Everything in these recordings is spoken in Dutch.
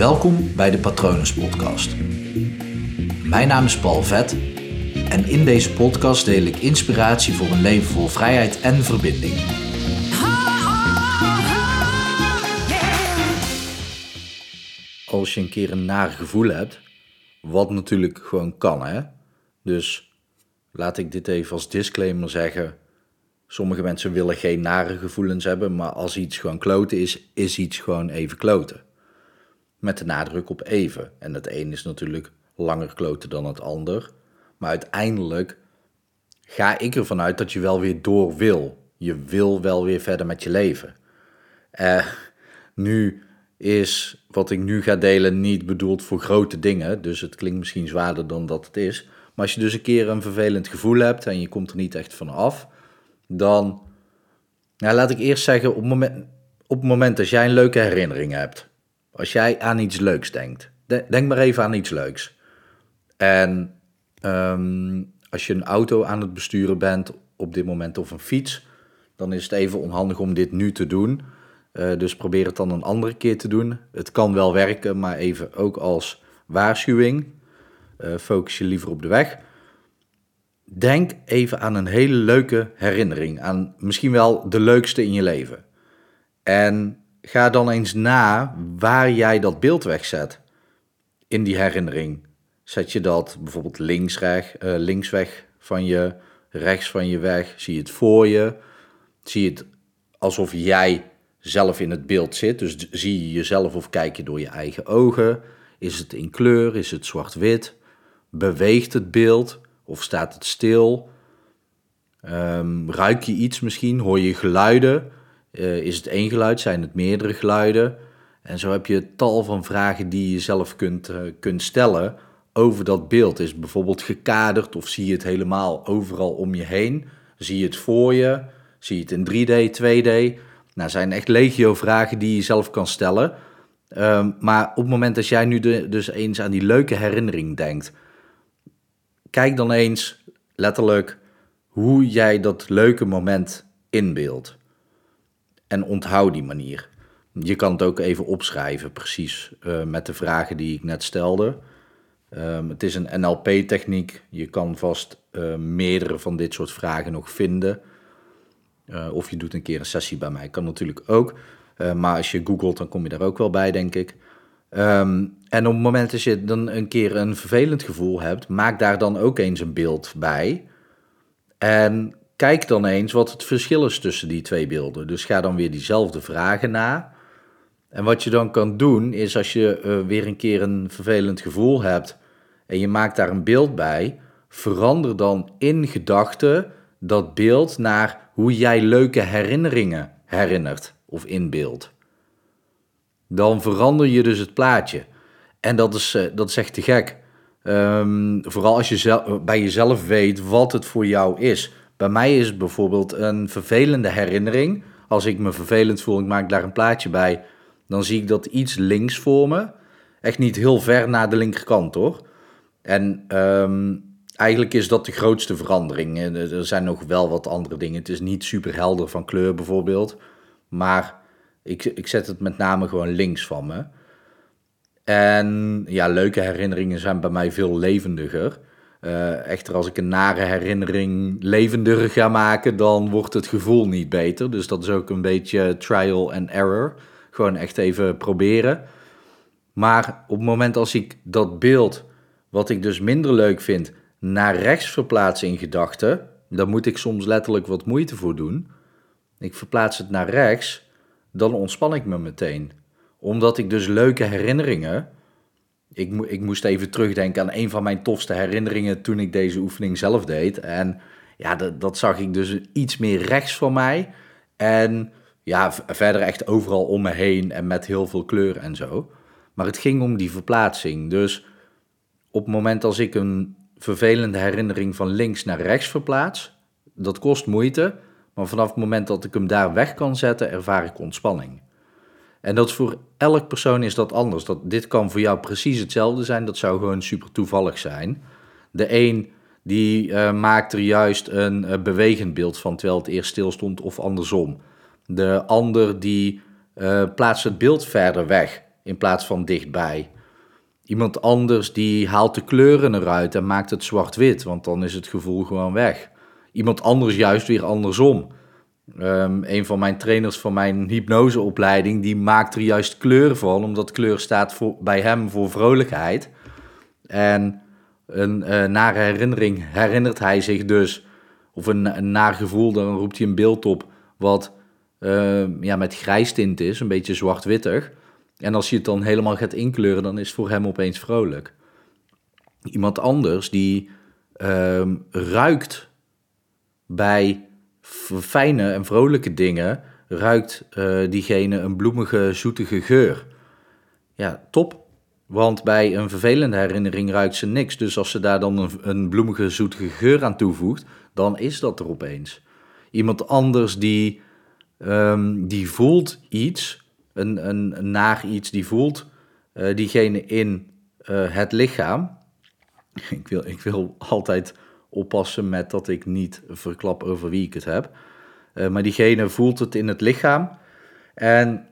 Welkom bij de Patronus Podcast. Mijn naam is Paul Vet en in deze podcast deel ik inspiratie voor een leven vol vrijheid en verbinding. Als je een keer een naar gevoel hebt, wat natuurlijk gewoon kan, hè. Dus laat ik dit even als disclaimer zeggen. Sommige mensen willen geen nare gevoelens hebben, maar als iets gewoon kloten is, is iets gewoon even kloten. Met de nadruk op even. En het een is natuurlijk langer kloten dan het ander. Maar uiteindelijk ga ik ervan uit dat je wel weer door wil. Je wil wel weer verder met je leven. Eh, nu is wat ik nu ga delen niet bedoeld voor grote dingen. Dus het klinkt misschien zwaarder dan dat het is. Maar als je dus een keer een vervelend gevoel hebt en je komt er niet echt van af, dan, nou, laat ik eerst zeggen, op op het moment dat jij een leuke herinnering hebt, als jij aan iets leuks denkt, denk maar even aan iets leuks. En ehm, als je een auto aan het besturen bent op dit moment of een fiets, dan is het even onhandig om dit nu te doen. Uh, dus probeer het dan een andere keer te doen. Het kan wel werken, maar even ook als waarschuwing. Uh, focus je liever op de weg. Denk even aan een hele leuke herinnering. Aan misschien wel de leukste in je leven. En ga dan eens na waar jij dat beeld wegzet in die herinnering. Zet je dat bijvoorbeeld linksweg, uh, linksweg van je, rechts van je weg? Zie je het voor je? Zie je het alsof jij zelf in het beeld zit? Dus zie je jezelf of kijk je door je eigen ogen? Is het in kleur? Is het zwart-wit? Beweegt het beeld of staat het stil? Um, ruik je iets misschien? Hoor je geluiden? Uh, is het één geluid? Zijn het meerdere geluiden? En zo heb je tal van vragen die je zelf kunt, uh, kunt stellen over dat beeld. Is bijvoorbeeld gekaderd of zie je het helemaal overal om je heen? Zie je het voor je? Zie je het in 3D, 2D? Nou, zijn echt legio vragen die je zelf kan stellen. Um, maar op het moment dat jij nu dus eens aan die leuke herinnering denkt, kijk dan eens letterlijk hoe jij dat leuke moment inbeeldt. En onthoud die manier. Je kan het ook even opschrijven, precies uh, met de vragen die ik net stelde. Um, het is een NLP-techniek. Je kan vast uh, meerdere van dit soort vragen nog vinden. Uh, of je doet een keer een sessie bij mij, kan natuurlijk ook. maar als je googelt, dan kom je daar ook wel bij, denk ik. Um, en op het moment dat je dan een keer een vervelend gevoel hebt, maak daar dan ook eens een beeld bij. En kijk dan eens wat het verschil is tussen die twee beelden. Dus ga dan weer diezelfde vragen na. En wat je dan kan doen, is als je uh, weer een keer een vervelend gevoel hebt en je maakt daar een beeld bij, verander dan in gedachten dat beeld naar hoe jij leuke herinneringen herinnert of inbeeldt. Dan verander je dus het plaatje. En dat is, uh, dat is echt te gek. Um, vooral als je bij jezelf weet wat het voor jou is. Bij mij is het bijvoorbeeld een vervelende herinnering. Als ik me vervelend voel, ik maak daar een plaatje bij, dan zie ik dat iets links voor me. Echt niet heel ver naar de linkerkant hoor. En um, eigenlijk is dat de grootste verandering. Er zijn nog wel wat andere dingen. Het is niet super helder van kleur bijvoorbeeld. Maar ik, ik zet het met name gewoon links van me. En ja, leuke herinneringen zijn bij mij veel levendiger. Uh, echter, als ik een nare herinnering levendiger ga maken, dan wordt het gevoel niet beter. Dus dat is ook een beetje trial and error. Gewoon echt even proberen. Maar op het moment als ik dat beeld, wat ik dus minder leuk vind, naar rechts verplaats in gedachten, dan moet ik soms letterlijk wat moeite voor doen. Ik verplaats het naar rechts, dan ontspan ik me meteen. Omdat ik dus leuke herinneringen. Ik, ik moest even terugdenken aan een van mijn tofste herinneringen toen ik deze oefening zelf deed. En ja, dat, dat zag ik dus iets meer rechts van mij. En ja, verder echt overal om me heen en met heel veel kleur en zo. Maar het ging om die verplaatsing. Dus op het moment als ik een vervelende herinnering van links naar rechts verplaats, dat kost moeite. Maar vanaf het moment dat ik hem daar weg kan zetten, ervaar ik ontspanning. En dat voor elk persoon is dat anders. Dat, dit kan voor jou precies hetzelfde zijn. Dat zou gewoon super toevallig zijn. De een die uh, maakt er juist een uh, bewegend beeld van terwijl het eerst stil stond of andersom. De ander die uh, plaatst het beeld verder weg in plaats van dichtbij. Iemand anders die haalt de kleuren eruit en maakt het zwart-wit, want dan is het gevoel gewoon weg. Iemand anders juist weer andersom. Um, een van mijn trainers van mijn hypnoseopleiding, die maakt er juist kleur van, omdat kleur staat voor, bij hem voor vrolijkheid. En een uh, nare herinnering herinnert hij zich dus, of een, een naar gevoel, dan roept hij een beeld op wat uh, ja, met grijs tint is, een beetje zwart-wittig. En als je het dan helemaal gaat inkleuren, dan is het voor hem opeens vrolijk. Iemand anders die uh, ruikt bij fijne en vrolijke dingen, ruikt uh, diegene een bloemige, zoetige geur. Ja, top. Want bij een vervelende herinnering ruikt ze niks. Dus als ze daar dan een, bloemige, zoetige geur aan toevoegt, dan is dat er opeens. Iemand anders die, um, die voelt iets, een, een, naar iets, die voelt uh, diegene in uh, het lichaam. Ik wil, ik wil altijd oppassen met dat ik niet verklap over wie ik het heb. Uh, maar diegene voelt het in het lichaam. En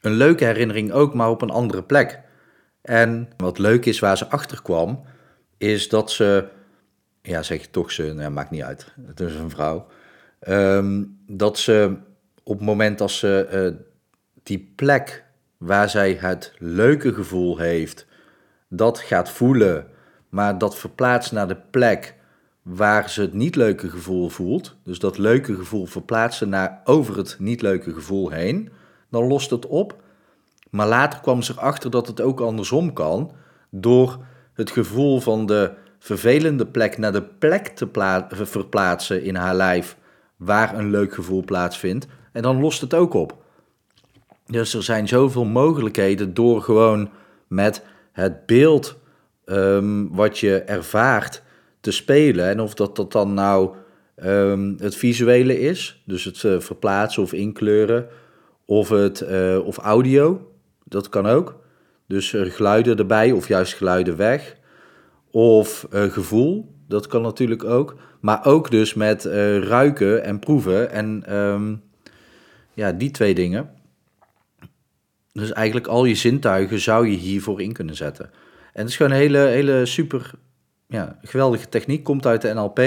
een leuke herinnering ook, maar op een andere plek. En wat leuk is waar ze achter kwam, is dat ze, ja zeg je toch ze, nou, maakt niet uit, het is een vrouw, um, dat ze op het moment dat ze uh, die plek waar zij het leuke gevoel heeft, dat gaat voelen, maar dat verplaatst naar de plek waar ze het niet leuke gevoel voelt, dus dat leuke gevoel verplaatsen naar over het niet leuke gevoel heen, dan lost het op. Maar later kwam ze erachter dat het ook andersom kan, door het gevoel van de vervelende plek naar de plek te verplaatsen in haar lijf waar een leuk gevoel plaatsvindt. En dan lost het ook op. Dus er zijn zoveel mogelijkheden door gewoon met het beeld um, wat je ervaart te spelen. En of dat, dat dan nou um, het visuele is, dus het uh, verplaatsen of inkleuren, of, het, uh, of audio, dat kan ook. Dus uh, geluiden erbij of juist geluiden weg. Of gevoel, dat kan natuurlijk ook. Maar ook dus met ruiken en proeven en um, ja, die twee dingen. Dus eigenlijk al je zintuigen zou je hiervoor in kunnen zetten. En het is gewoon een hele, hele super ja, geweldige techniek, komt uit de NLP.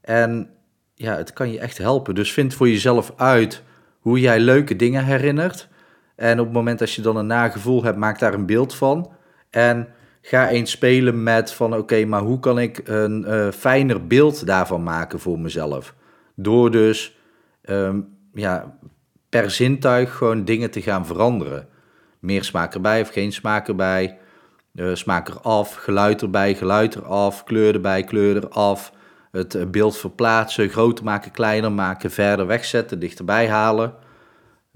En ja, het kan je echt helpen. Dus vind voor jezelf uit hoe jij leuke dingen herinnert. En op het moment dat je dan een nagevoel hebt, maak daar een beeld van. En ga eens spelen met van oké, maar hoe kan ik een uh, fijner beeld daarvan maken voor mezelf? Door dus um, ja, per zintuig gewoon dingen te gaan veranderen. Meer smaak erbij of geen smaak erbij. Uh, smaak eraf, geluid erbij, geluid eraf, kleur erbij, kleur eraf. Het uh, beeld verplaatsen, groter maken, kleiner maken, verder wegzetten, dichterbij halen.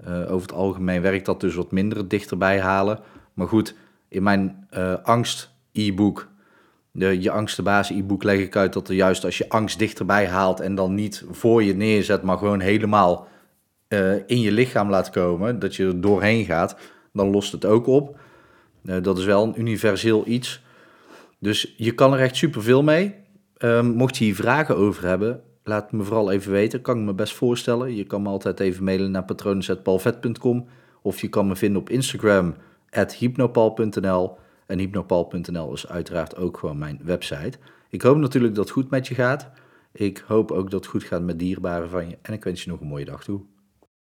Uh, over het algemeen werkt dat dus wat minder dichterbij halen. Maar goed, in mijn angst e-book, de Je Angst de Baas e-book leg ik uit dat er juist als je angst dichterbij haalt en dan niet voor je neerzet, maar gewoon helemaal in je lichaam laat komen, dat je er doorheen gaat, dan lost het ook op. Uh, dat is wel een universeel iets. Dus je kan er echt superveel mee. Um, mocht je hier vragen over hebben, laat me vooral even weten. Kan ik me best voorstellen. Je kan me altijd even mailen naar patronen.palvet.com of je kan me vinden op Instagram hypnopal.nl en hypnopal.nl is uiteraard ook gewoon mijn website. Ik hoop natuurlijk dat het goed met je gaat. Ik hoop ook dat het goed gaat met dierbaren van je en ik wens je nog een mooie dag toe.